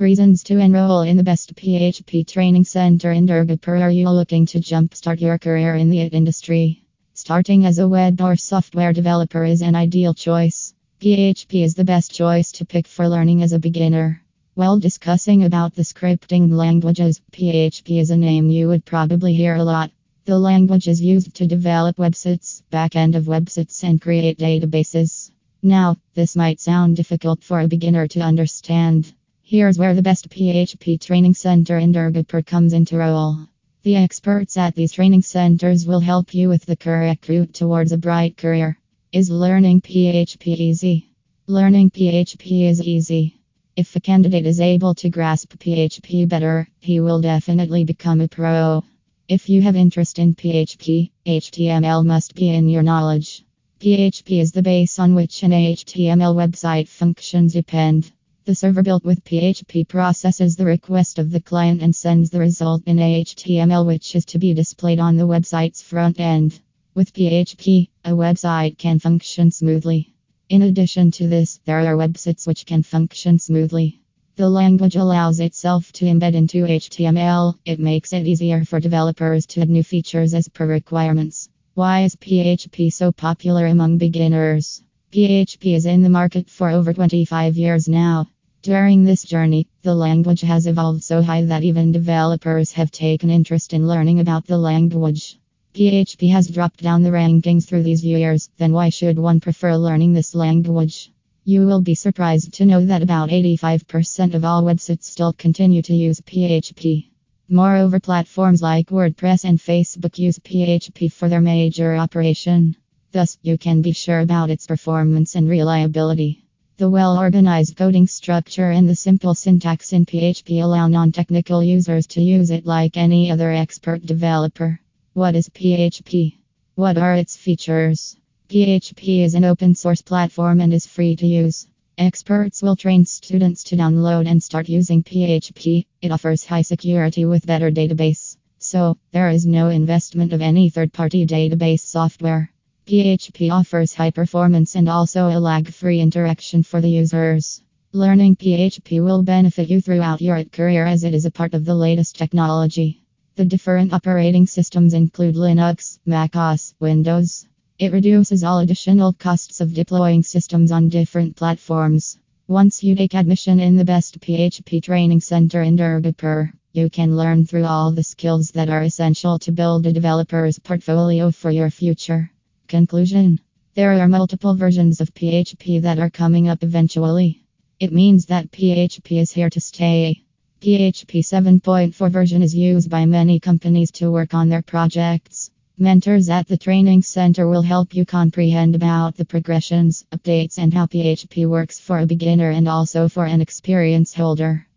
Reasons to enroll in the best PHP training center in Durgapur. Are you looking to jumpstart your career in the IT industry? Starting as a web or software developer is an ideal choice. PHP is the best choice to pick for learning as a beginner. While discussing about the scripting languages, PHP is a name you would probably hear a lot. The language is used to develop websites, backend of websites, and create databases. Now, this might sound difficult for a beginner to understand. Here's where the best PHP training center in Durgapur comes into role. The experts at these training centers will help you with the correct route towards a bright career. Is learning PHP easy? Learning PHP is easy. If a candidate is able to grasp PHP better, he will definitely become a pro. If you have interest in PHP, HTML must be in your knowledge. PHP is the base on which an HTML website functions depend. The server built with PHP processes the request of the client and sends the result in HTML, which is to be displayed on the website's front end. With PHP, a website can function smoothly. In addition to this, there are websites which can function smoothly. The language allows itself to embed into HTML, it makes it easier for developers to add new features as per requirements. Why is PHP so popular among beginners? PHP is in the market for over 25 years now. During this journey, the language has evolved so high that even developers have taken interest in learning about the language. PHP has dropped down the rankings through these years, then why should one prefer learning this language? You will be surprised to know that about 85% of all websites still continue to use PHP. Moreover, platforms like WordPress and Facebook use PHP for their major operation. Thus, you can be sure about its performance and reliability. The well organized coding structure and the simple syntax in PHP allow non technical users to use it like any other expert developer. What is PHP? What are its features? PHP is an open source platform and is free to use. Experts will train students to download and start using PHP. It offers high security with better database. So, there is no investment of any third party database software. PHP offers high performance and also a lag free interaction for the users. Learning PHP will benefit you throughout your career as it is a part of the latest technology. The different operating systems include Linux, macOS, Windows. It reduces all additional costs of deploying systems on different platforms. Once you take admission in the best PHP training center in Durgapur, you can learn through all the skills that are essential to build a developer's portfolio for your future. Conclusion There are multiple versions of PHP that are coming up eventually. It means that PHP is here to stay. PHP 7.4 version is used by many companies to work on their projects. Mentors at the training center will help you comprehend about the progressions, updates, and how PHP works for a beginner and also for an experience holder.